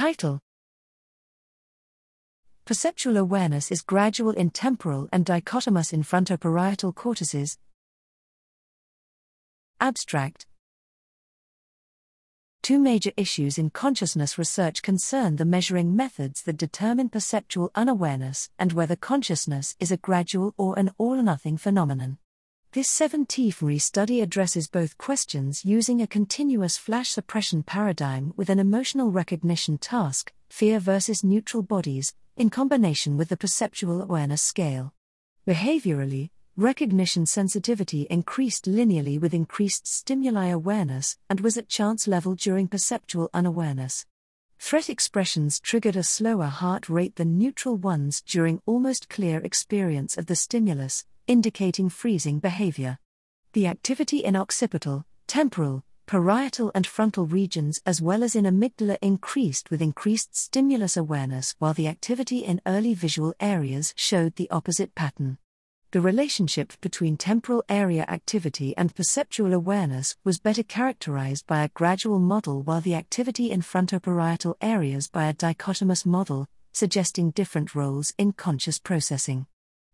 Title Perceptual awareness is gradual in temporal and dichotomous in frontoparietal cortices. Abstract Two major issues in consciousness research concern the measuring methods that determine perceptual unawareness and whether consciousness is a gradual or an all or nothing phenomenon. This 7T fMRI study addresses both questions using a continuous flash suppression paradigm with an emotional recognition task, fear versus neutral bodies, in combination with the perceptual awareness scale. Behaviorally, recognition sensitivity increased linearly with increased stimuli awareness and was at chance level during perceptual unawareness. Threat expressions triggered a slower heart rate than neutral ones during almost clear experience of the stimulus, indicating freezing behavior. The activity in occipital, temporal, parietal and frontal regions as well as in amygdala increased with increased stimulus awareness while the activity in early visual areas showed the opposite pattern. The relationship between temporal area activity and perceptual awareness was better characterized by a gradual model while the activity in frontoparietal areas by a dichotomous model, suggesting different roles in conscious processing.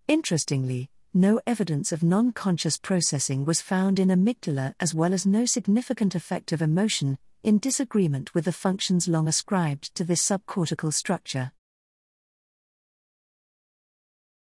Interestingly, no evidence of non conscious processing was found in amygdala as well as no significant effect of emotion, in disagreement with the functions long ascribed to this subcortical structure.